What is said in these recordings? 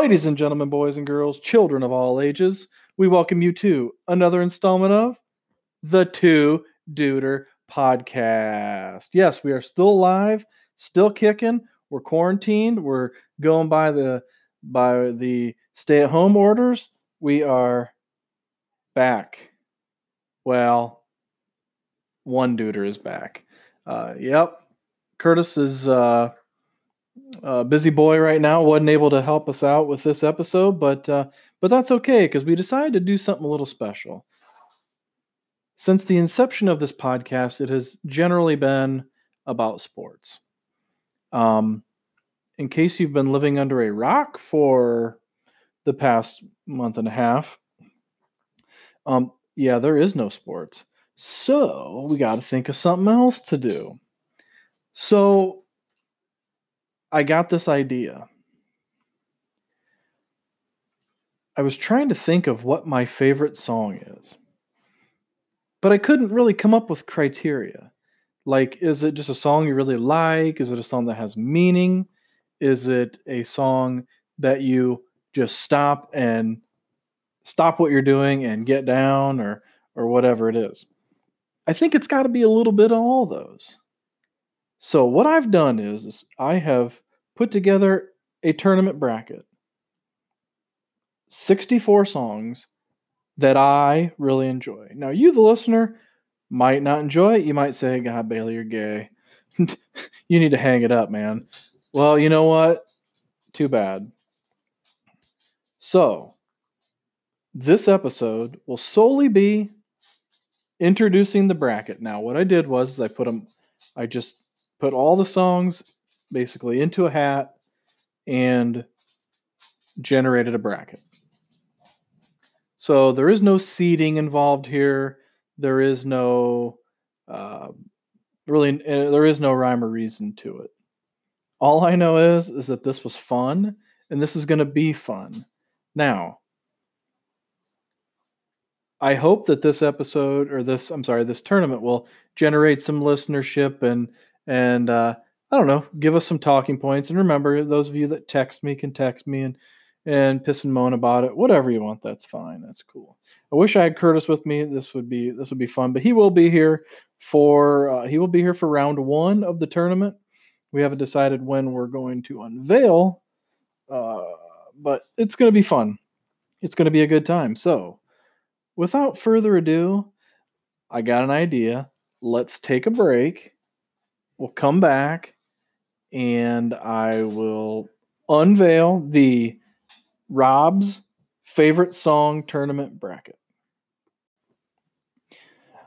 Ladies and gentlemen, boys and girls, children of all ages, we welcome you to another installment of the Two Duder Podcast. Yes, we are still alive, still kicking. We're quarantined. We're going by the by the stay-at-home orders. We are back. Well, one duder is back. Uh, yep, Curtis is uh, busy boy right now. wasn't able to help us out with this episode, but uh, but that's okay because we decided to do something a little special. Since the inception of this podcast, it has generally been about sports. Um, in case you've been living under a rock for the past month and a half, um, yeah, there is no sports. So we got to think of something else to do. So I got this idea. I was trying to think of what my favorite song is, but I couldn't really come up with criteria. Like, is it just a song you really like? Is it a song that has meaning? Is it a song that you just stop and stop what you're doing and get down or or whatever it is? I think it's got to be a little bit of all those. So what I've done is, is I have put together a tournament bracket. 64 songs that I really enjoy. Now, you, the listener, might not enjoy it. You might say, God, Bailey, you're gay. you need to hang it up, man. Well, you know what? Too bad. So, this episode will solely be introducing the bracket. Now, what I did was I put them, I just put all the songs basically into a hat and generated a bracket. So there is no seeding involved here. There is no uh, really uh, there is no rhyme or reason to it. All I know is is that this was fun and this is going to be fun. Now, I hope that this episode or this I'm sorry, this tournament will generate some listenership and and uh, I don't know, give us some talking points. And remember, those of you that text me can text me and and piss and moan about it. Whatever you want, that's fine. That's cool. I wish I had Curtis with me. This would be this would be fun. But he will be here for uh, he will be here for round one of the tournament. We haven't decided when we're going to unveil, uh, but it's going to be fun. It's going to be a good time. So, without further ado, I got an idea. Let's take a break. We'll come back and I will unveil the Rob's favorite song tournament bracket.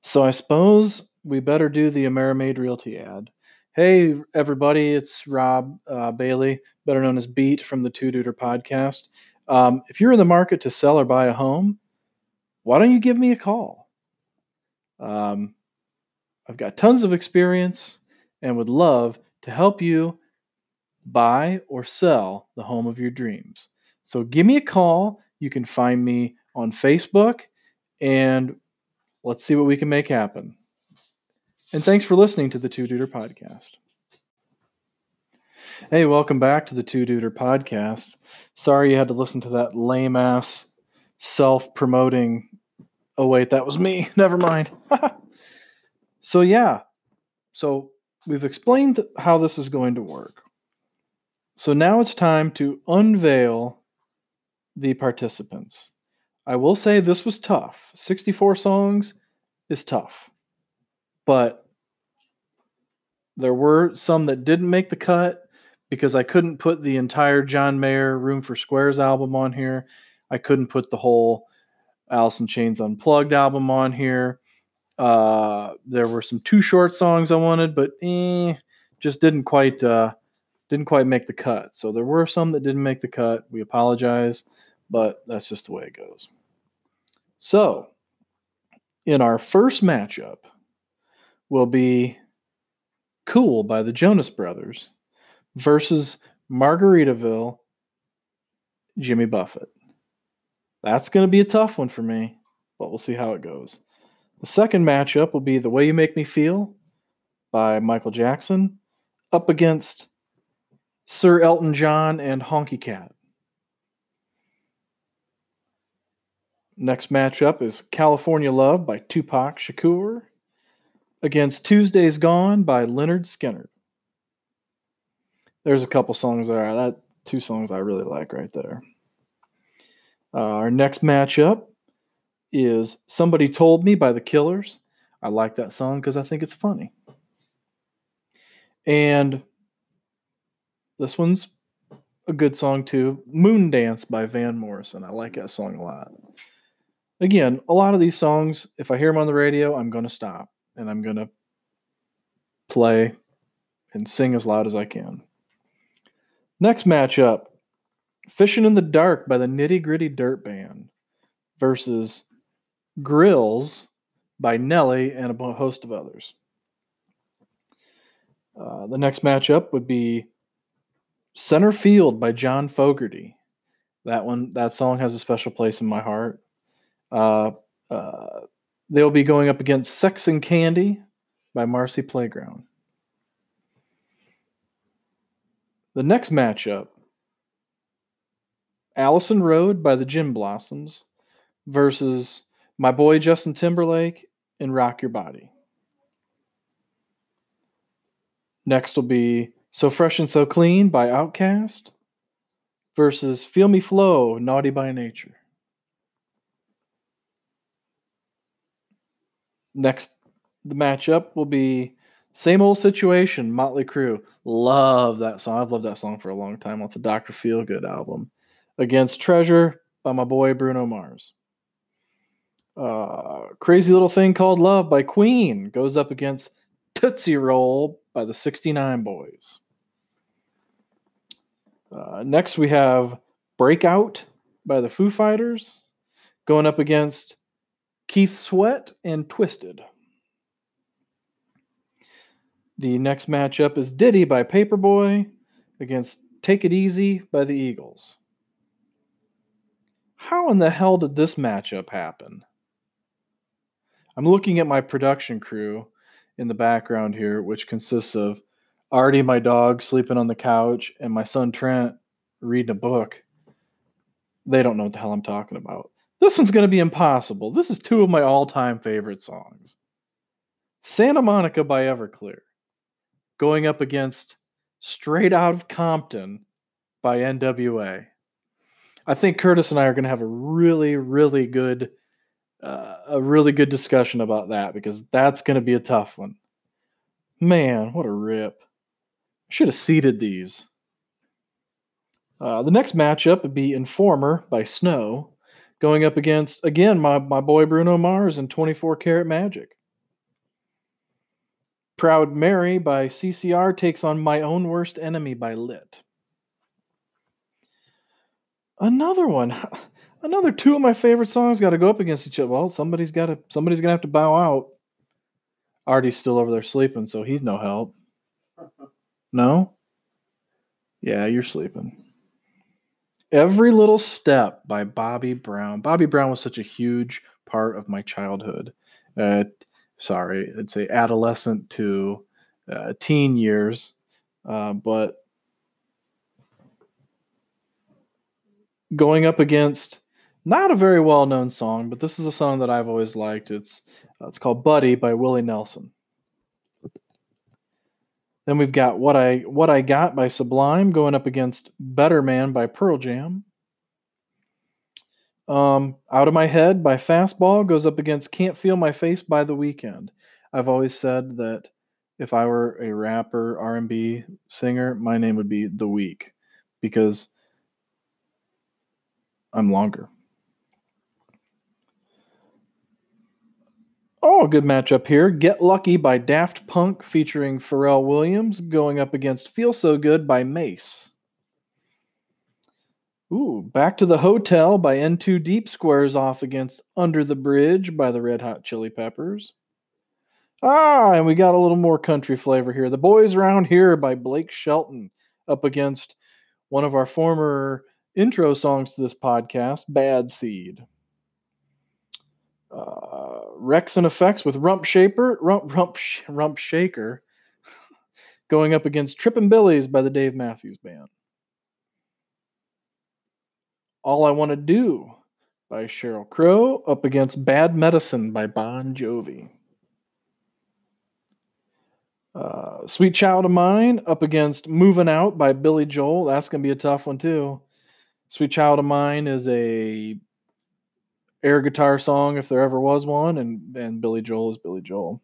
So I suppose we better do the Amerimaid Realty ad. Hey, everybody, it's Rob uh, Bailey, better known as Beat from the Two Duder podcast. Um, if you're in the market to sell or buy a home, why don't you give me a call? Um, I've got tons of experience and would love to help you buy or sell the home of your dreams. So give me a call. You can find me on Facebook and let's see what we can make happen. And thanks for listening to the Two Duder Podcast. Hey, welcome back to the Two Duder Podcast. Sorry you had to listen to that lame ass self promoting. Oh, wait, that was me. Never mind. so, yeah. So, we've explained how this is going to work. So now it's time to unveil the participants. I will say this was tough. 64 songs is tough. But there were some that didn't make the cut because I couldn't put the entire John Mayer Room for Squares album on here. I couldn't put the whole in Chains Unplugged album on here. Uh, there were some two short songs I wanted, but eh, just didn't quite uh, didn't quite make the cut. So there were some that didn't make the cut. We apologize, but that's just the way it goes. So in our first matchup will be Cool by the Jonas Brothers versus Margaritaville Jimmy Buffett. That's going to be a tough one for me, but we'll see how it goes. The second matchup will be The Way You Make Me Feel by Michael Jackson up against Sir Elton John and Honky Cat. Next matchup is California Love by Tupac Shakur against Tuesday's Gone by Lynyrd Skynyrd. There's a couple songs there. That two songs I really like right there. Uh, our next matchup is Somebody Told Me by The Killers. I like that song because I think it's funny. And this one's a good song too. Moondance by Van Morrison. I like that song a lot. Again, a lot of these songs, if I hear them on the radio, I'm going to stop and I'm going to play and sing as loud as I can. Next matchup Fishing in the Dark by the Nitty Gritty Dirt Band versus Grillz by Nelly and a host of others. Uh, the next matchup would be Center Field by John Fogerty. That one, that song has a special place in my heart. Uh, uh, they'll be going up against Sex and Candy by Marcy Playground. The next matchup Allison Road by the Gin Blossoms versus my boy Justin Timberlake and Rock Your Body. Next will be So Fresh and So Clean by Outkast versus Feel Me Flow, Naughty by Nature. Next, the matchup will be Same Old Situation, Motley Crue. Love that song. I've loved that song for a long time off the Dr. Feelgood album. Against Treasure by my boy Bruno Mars. Uh, Crazy Little Thing Called Love by Queen goes up against Tootsie Roll by the 69 Boyz. Uh, next, we have Breakout by the Foo Fighters going up against Keith Sweat and Twisted. The next matchup is Ditty by Paperboy against Take It Easy by the Eagles. How in the hell did this matchup happen? I'm looking at my production crew in the background here, which consists of Artie, my dog, sleeping on the couch, and my son Trent reading a book. They don't know what the hell I'm talking about. This one's going to be impossible. This is two of my all time favorite songs Santa Monica by Everclear, going up against Straight Out of Compton by NWA. I think Curtis and I are going to have a really, really good uh, a really good discussion about that because that's going to be a tough one. Man, what a rip. Should have seeded these. Uh, the next matchup would be Informer by Snow going up against, again, my, my boy Bruno Mars and 24 Karat Magic. Proud Mary by CCR takes on My Own Worst Enemy by Lit. Another one another two of my favorite songs got to go up against each other. Well, somebody's got to somebody's gonna have to bow out. Artie's still over there sleeping, so he's no help. No. Yeah, you're sleeping. Every Little Step by Bobby Brown. Bobby Brown was such a huge part of my childhood. Uh, sorry, I'd say adolescent to uh, teen years. Uh, but going up against not a very well known song, but this is a song that I've always liked. It's uh, it's called Buddy by Willie Nelson. Then we've got What I What I Got by Sublime going up against Better Man by Pearl Jam. Um, Out of My Head by Fastball goes up against Can't Feel My Face by The Weeknd. I've always said that if I were a rapper, R&B singer, my name would be The Week because I'm longer. A good matchup here. Get Lucky by Daft Punk featuring Pharrell Williams going up against Feel So Good by Mase. Ooh, Back to the Hotel by N2 Deep squares off against Under the Bridge by the Red Hot Chili Peppers. Ah, and we got a little more country flavor here. The Boys Around Here by Blake Shelton up against one of our former intro songs to this podcast, Bad Seed. Uh, Wreckx-n-Effects with Rump Shaper, Rump Rump Rump Shaker, going up against Trippin' Billies by the Dave Matthews Band. All I Want to Do by Sheryl Crow up against Bad Medicine by Bon Jovi. Uh, Sweet Child of Mine up against Moving Out by Billy Joel. That's going to be a tough one, too. Sweet Child of Mine is a air guitar song if there ever was one, and, and Billy Joel is Billy Joel.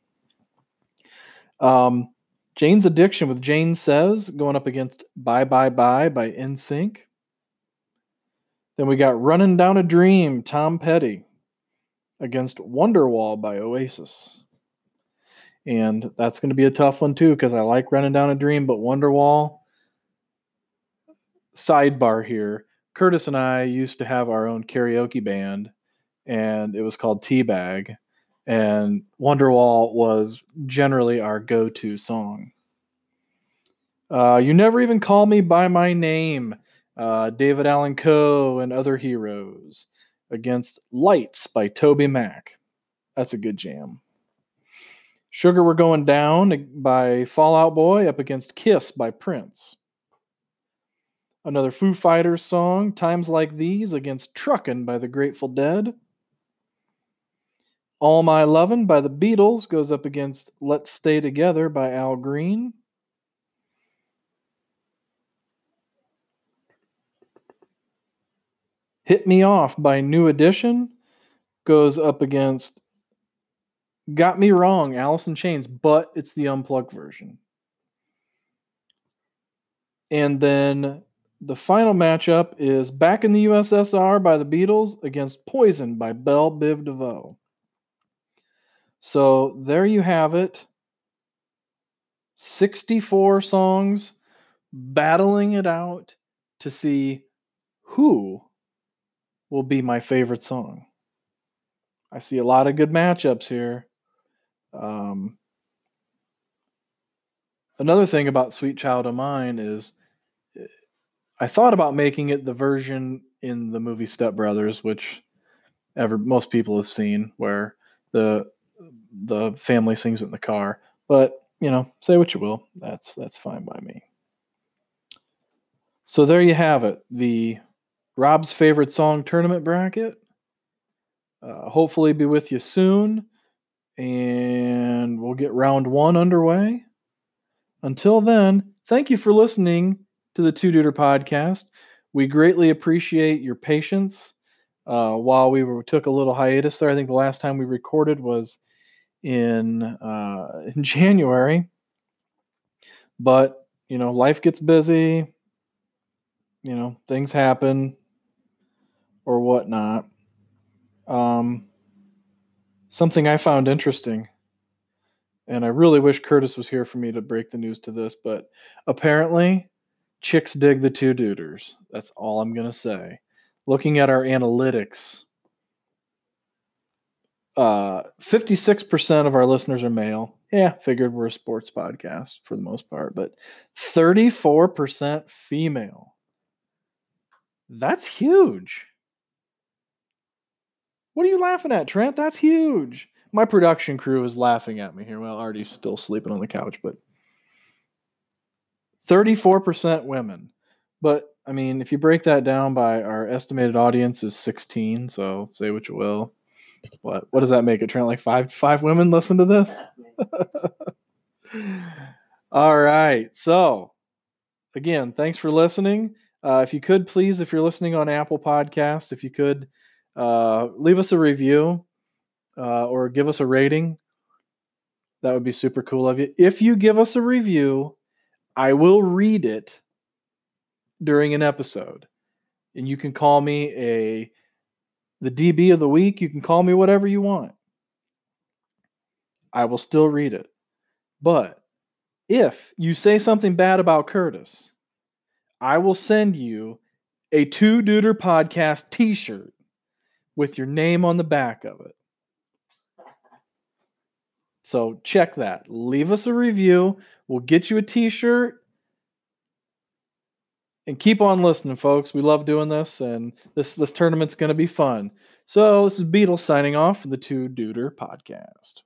Um, Jane's Addiction with Jane Says going up against Bye Bye Bye by NSYNC. Then we got Running Down a Dream, Tom Petty against Wonderwall by Oasis. And that's going to be a tough one too because I like Running Down a Dream, but Wonderwall. Sidebar here Curtis and I used to have our own karaoke band, and it was called Teabag. And Wonderwall was generally our go to song. Uh, you never even call me by my name uh, David Allan Coe and other heroes against Lights by TobyMac. That's a good jam. Sugar We're Going Down by Fall Out Boy up against Kiss by Prince. Another Foo Fighters song, Times Like These against Truckin' by the Grateful Dead. All My Lovin' by the Beatles goes up against Let's Stay Together by Al Green. Hit Me Off by New Edition goes up against Got Me Wrong, Alice in Chains, but it's the unplugged version. And then the final matchup is Back in the USSR by the Beatles against Poison by Bell Biv DeVoe. So there you have it. 64 songs battling it out to see who will be my favorite song. I see a lot of good matchups here. Um, another thing about Sweet Child of Mine is eh, I thought about making it the version in the movie Step Brothers, which ever most people have seen, where the the family sings it in the car. But you know, say what you will, that's that's fine by me. So there you have it. The Rob's favorite song tournament bracket. Uh, hopefully, be with you soon, and we'll get round one underway. Until then, thank you for listening to the Two Duder podcast. We greatly appreciate your patience uh, while we were, took a little hiatus there. I think the last time we recorded was in uh, in January, but you know, life gets busy. You know, things happen or whatnot. Um, something I found interesting, and I really wish Curtis was here for me to break the news to this, but apparently, chicks dig the two duders. That's all I'm to say. Looking at our analytics, uh, 56% of our listeners are male. Yeah, figured we're a sports podcast for the most part, but 34% female. That's huge. What are you laughing at, Trent? That's huge. My production crew is laughing at me here. Well, Artie's still sleeping on the couch, but 34% women. But I mean, if you break that down by our estimated audience is 16, so say what you will. What what does that make it, Trent? Like five five women listen to this? All right. So again, thanks for listening. Uh, if you could please, if you're listening on Apple Podcast, if you could uh, leave us a review uh, or give us a rating. That would be super cool of you. If you give us a review, I will read it during an episode. And you can call me a the DB of the week. You can call me whatever you want. I will still read it. But if you say something bad about Curtis, I will send you a Two Duder Podcast t shirt with your name on the back of it. So check that. Leave us a review. We'll get you a t shirt and keep on listening, folks. We love doing this, and this this tournament's going to be fun. So this is Beetle signing off for the Two Duder podcast.